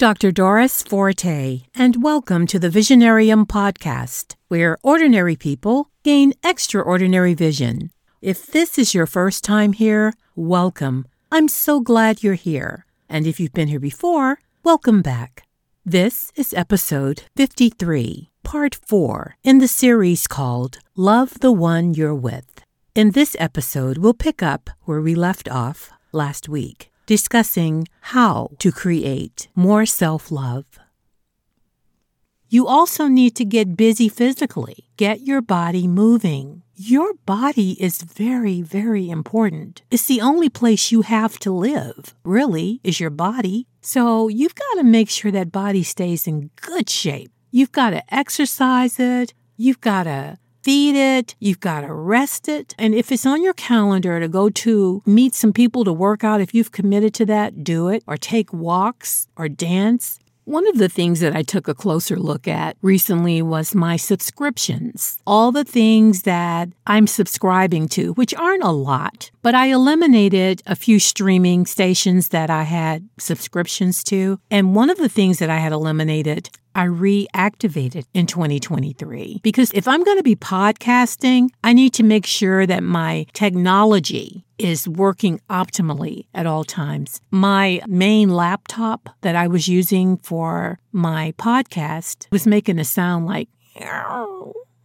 Dr. Doris Forte, and welcome to the Visionarium podcast, where ordinary people gain extraordinary vision. If this is your first time here, welcome. I'm so glad you're here. And if you've been here before, welcome back. This is episode 53, part 4, in the series called Love the One You're With. In this episode, we'll pick up where we left off last week discussing how to create more self love. You also need to get busy physically. Get your body moving. Your body is very, very important. It's the only place you have to live, really, is your body. So you've got to make sure that body stays in good shape. You've got to exercise it. You've got to feed it, you've got to rest it. And if it's on your calendar to go to meet some people to work out, if you've committed to that, do it, or take walks or dance. One of the things that I took a closer look at recently was my subscriptions. All the things that I'm subscribing to, which aren't a lot, but I eliminated a few streaming stations that I had subscriptions to. And one of the things that I had eliminated I reactivated in 2023. Because if I'm going to be podcasting, I need to make sure that my technology is working optimally at all times. My main laptop that I was using for my podcast was making a sound like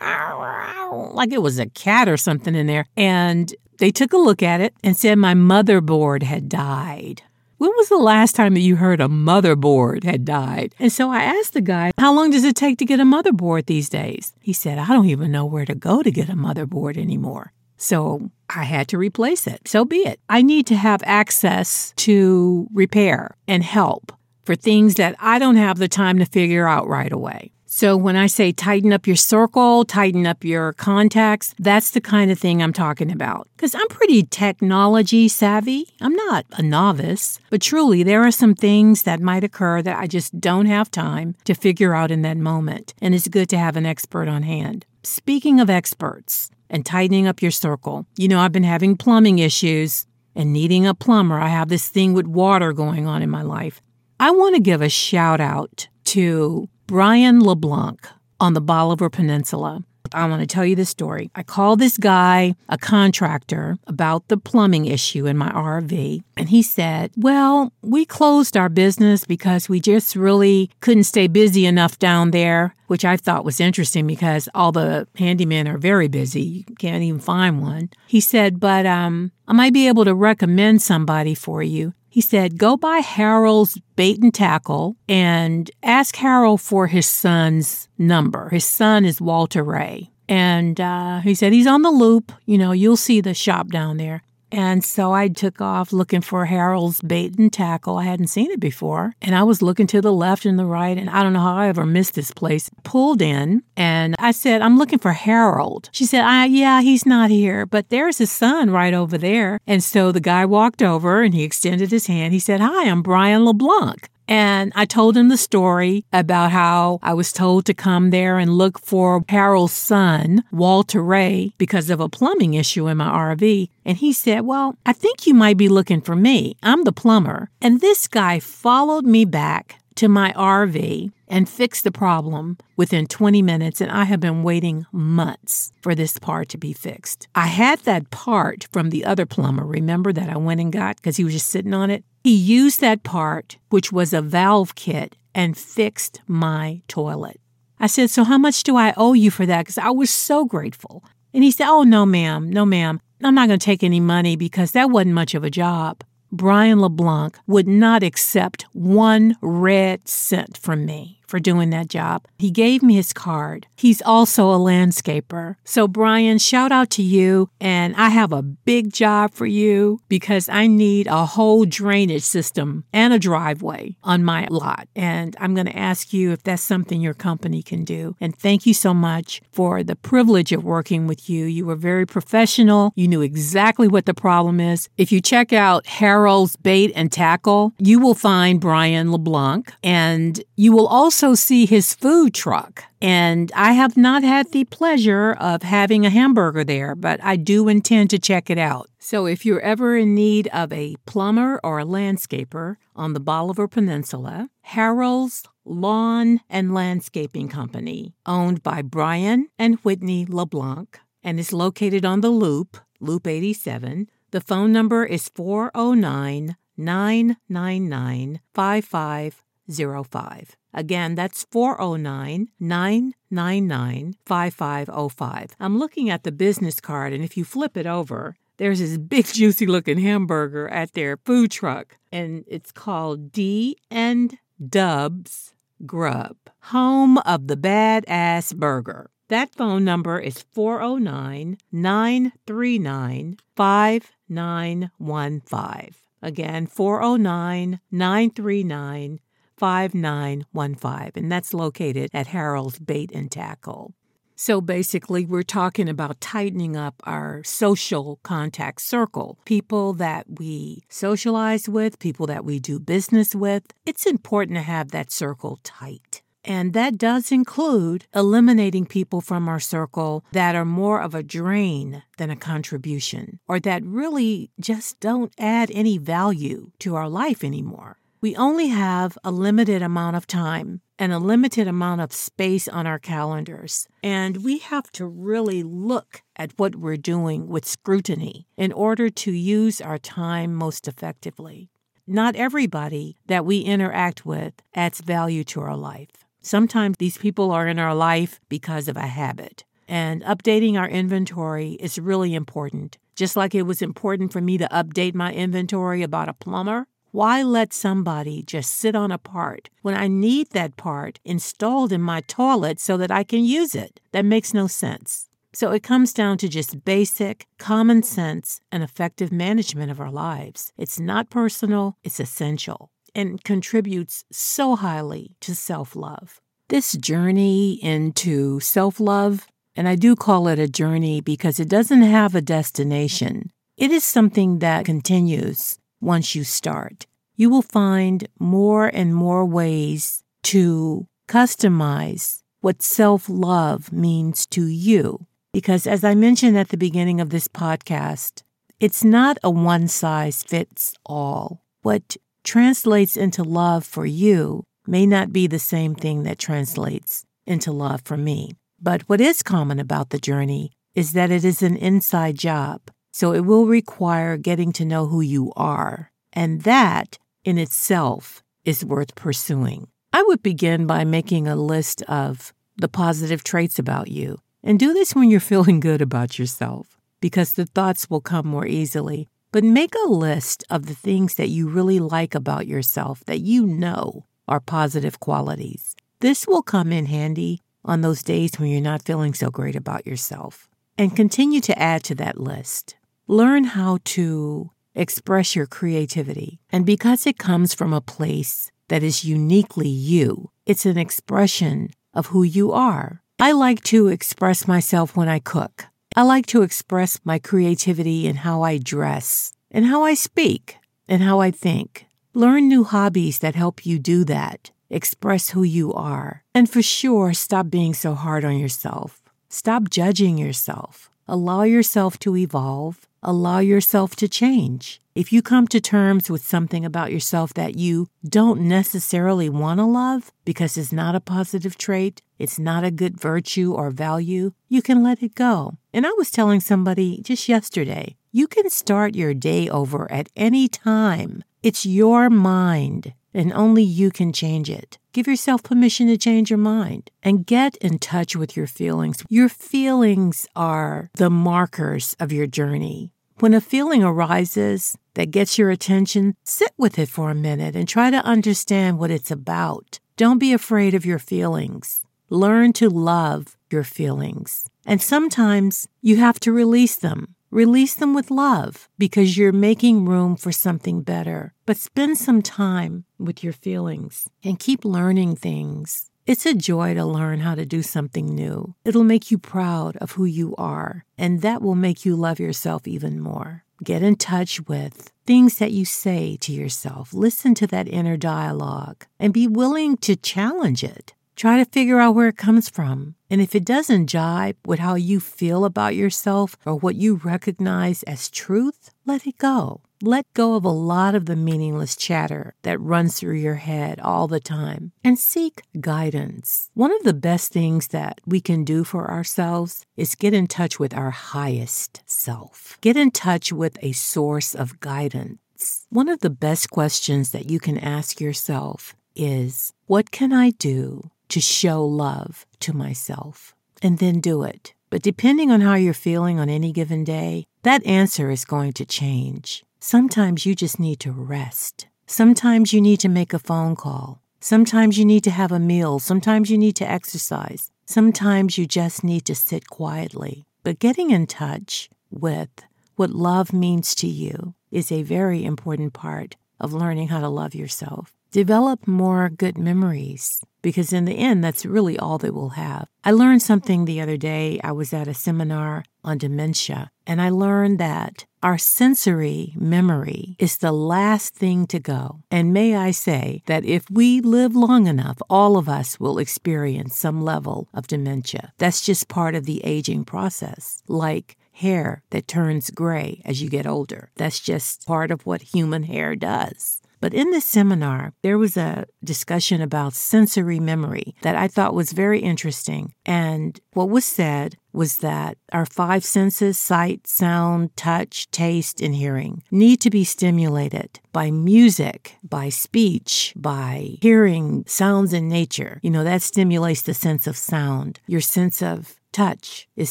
like it was a cat or something in there. And they took a look at it and said my motherboard had died. When was the last time that you heard a motherboard had died? And so I asked the guy, How long does it take to get a motherboard these days? He said, I don't even know where to go to get a motherboard anymore. So I had to replace it. So be it. I need to have access to repair and help for things that I don't have the time to figure out right away. So when I say tighten up your circle, tighten up your contacts, that's the kind of thing I'm talking about. Because I'm pretty technology savvy. I'm not a novice, but truly there are some things that might occur that I just don't have time to figure out in that moment. And it's good to have an expert on hand. Speaking of experts and tightening up your circle, you know, I've been having plumbing issues and needing a plumber. I have this thing with water going on in my life. I want to give a shout out to Brian LeBlanc on the Bolivar Peninsula. I want to tell you this story. I called this guy, a contractor, about the plumbing issue in my RV, and he said, Well, we closed our business because we just really couldn't stay busy enough down there, which I thought was interesting because all the handymen are very busy. You can't even find one. He said, But um, I might be able to recommend somebody for you. He said, Go by Harold's bait and tackle and ask Harold for his son's number. His son is Walter Ray. And uh, he said, He's on the loop. You know, you'll see the shop down there. And so I took off looking for Harold's bait and tackle. I hadn't seen it before. And I was looking to the left and the right, and I don't know how I ever missed this place. Pulled in, and I said, I'm looking for Harold. She said, uh, Yeah, he's not here, but there's his son right over there. And so the guy walked over and he extended his hand. He said, Hi, I'm Brian LeBlanc. And I told him the story about how I was told to come there and look for Harold's son, Walter Ray, because of a plumbing issue in my RV. And he said, Well, I think you might be looking for me. I'm the plumber. And this guy followed me back to my RV and fixed the problem within 20 minutes, and I have been waiting months for this part to be fixed. I had that part from the other plumber, remember that I went and got because he was just sitting on it? He used that part, which was a valve kit, and fixed my toilet. I said, So how much do I owe you for that? Because I was so grateful. And he said, Oh, no, ma'am, no, ma'am. I'm not going to take any money because that wasn't much of a job. Brian LeBlanc would not accept one red cent from me for doing that job. He gave me his card. He's also a landscaper. So, Brian, shout out to you. And I have a big job for you because I need a whole drainage system and a driveway on my lot. And I'm going to ask you if that's something your company can do. And thank you so much for the privilege of working with you. You were very professional. You knew exactly what the problem is. If you check out Harold's Bait and Tackle, you will find Brian LeBlanc and you will also also see his food truck. And I have not had the pleasure of having a hamburger there, but I do intend to check it out. So if you're ever in need of a plumber or a landscaper on the Bolivar Peninsula, Harold's Lawn and Landscaping Company, owned by Brian and Whitney LeBlanc, and is located on the Loop, Loop 87. The phone number is 409 999 5505. Again, that's 409 999 5505. I'm looking at the business card, and if you flip it over, there's this big, juicy looking hamburger at their food truck, and it's called D and Dubs Grub, home of the badass burger. That phone number is 409 939 5915. Again, 409 939 5915. And that's located at Harold's Bait and Tackle. So basically, we're talking about tightening up our social contact circle. People that we socialize with, people that we do business with. It's important to have that circle tight. And that does include eliminating people from our circle that are more of a drain than a contribution, or that really just don't add any value to our life anymore. We only have a limited amount of time and a limited amount of space on our calendars. And we have to really look at what we're doing with scrutiny in order to use our time most effectively. Not everybody that we interact with adds value to our life. Sometimes these people are in our life because of a habit. And updating our inventory is really important. Just like it was important for me to update my inventory about a plumber, why let somebody just sit on a part when I need that part installed in my toilet so that I can use it? That makes no sense. So it comes down to just basic, common sense, and effective management of our lives. It's not personal, it's essential and contributes so highly to self love. This journey into self love, and I do call it a journey because it doesn't have a destination, it is something that continues once you start. You will find more and more ways to customize what self love means to you. Because as I mentioned at the beginning of this podcast, it's not a one size fits all. What translates into love for you may not be the same thing that translates into love for me. But what is common about the journey is that it is an inside job. So it will require getting to know who you are and that in itself is worth pursuing. I would begin by making a list of the positive traits about you. And do this when you're feeling good about yourself, because the thoughts will come more easily. But make a list of the things that you really like about yourself that you know are positive qualities. This will come in handy on those days when you're not feeling so great about yourself. And continue to add to that list. Learn how to express your creativity. And because it comes from a place that is uniquely you, it's an expression of who you are. I like to express myself when I cook. I like to express my creativity in how I dress, and how I speak, and how I think. Learn new hobbies that help you do that. Express who you are. And for sure, stop being so hard on yourself. Stop judging yourself. Allow yourself to evolve allow yourself to change. If you come to terms with something about yourself that you don't necessarily want to love because it's not a positive trait, it's not a good virtue or value, you can let it go. And I was telling somebody just yesterday, you can start your day over at any time. It's your mind, and only you can change it. Give yourself permission to change your mind and get in touch with your feelings. Your feelings are the markers of your journey. When a feeling arises that gets your attention, sit with it for a minute and try to understand what it's about. Don't be afraid of your feelings. Learn to love your feelings. And sometimes you have to release them. Release them with love because you're making room for something better. But spend some time with your feelings and keep learning things. It's a joy to learn how to do something new. It'll make you proud of who you are, and that will make you love yourself even more. Get in touch with things that you say to yourself. Listen to that inner dialogue and be willing to challenge it. Try to figure out where it comes from. And if it doesn't jibe with how you feel about yourself or what you recognize as truth, let it go. Let go of a lot of the meaningless chatter that runs through your head all the time and seek guidance. One of the best things that we can do for ourselves is get in touch with our highest self. Get in touch with a source of guidance. One of the best questions that you can ask yourself is What can I do to show love to myself and then do it. But depending on how you're feeling on any given day, that answer is going to change. Sometimes you just need to rest. Sometimes you need to make a phone call. Sometimes you need to have a meal. Sometimes you need to exercise. Sometimes you just need to sit quietly. But getting in touch with what love means to you is a very important part of learning how to love yourself. Develop more good memories because, in the end, that's really all they will have. I learned something the other day. I was at a seminar on dementia, and I learned that our sensory memory is the last thing to go. And may I say that if we live long enough, all of us will experience some level of dementia. That's just part of the aging process. Like hair that turns gray as you get older. That's just part of what human hair does. But in this seminar, there was a discussion about sensory memory that I thought was very interesting. And what was said was that our five senses sight, sound, touch, taste, and hearing need to be stimulated by music, by speech, by hearing sounds in nature. You know, that stimulates the sense of sound, your sense of Touch is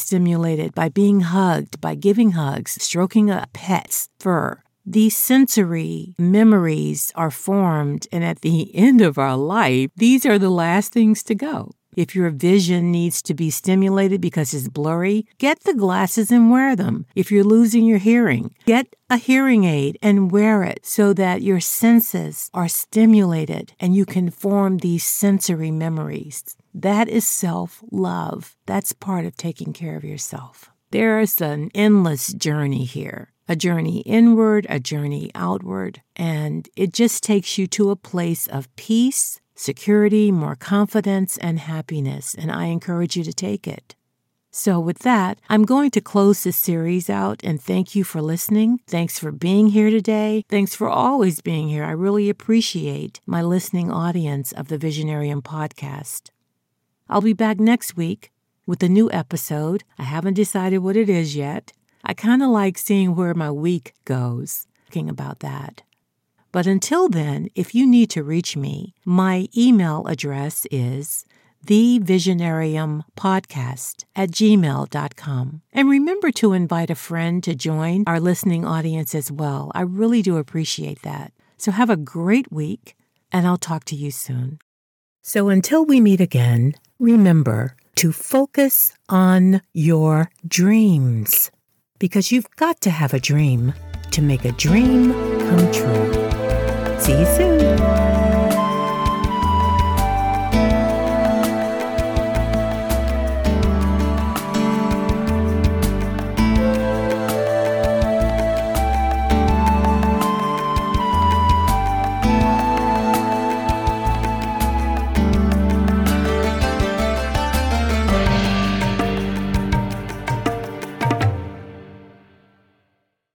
stimulated by being hugged, by giving hugs, stroking a pet's fur, these sensory memories are formed, and at the end of our life, these are the last things to go. If your vision needs to be stimulated because it's blurry, get the glasses and wear them. If you're losing your hearing, get a hearing aid and wear it so that your senses are stimulated and you can form these sensory memories. That is self love. That's part of taking care of yourself. There is an endless journey here a journey inward, a journey outward, and it just takes you to a place of peace, security, more confidence, and happiness. And I encourage you to take it. So, with that, I'm going to close this series out and thank you for listening. Thanks for being here today. Thanks for always being here. I really appreciate my listening audience of the Visionarium podcast. I'll be back next week with a new episode. I haven't decided what it is yet. I kind of like seeing where my week goes, thinking about that. But until then, if you need to reach me, my email address is thevisionariumpodcast at gmail.com. And remember to invite a friend to join our listening audience as well. I really do appreciate that. So have a great week, and I'll talk to you soon. So until we meet again, remember to focus on your dreams because you've got to have a dream to make a dream come true. See you soon.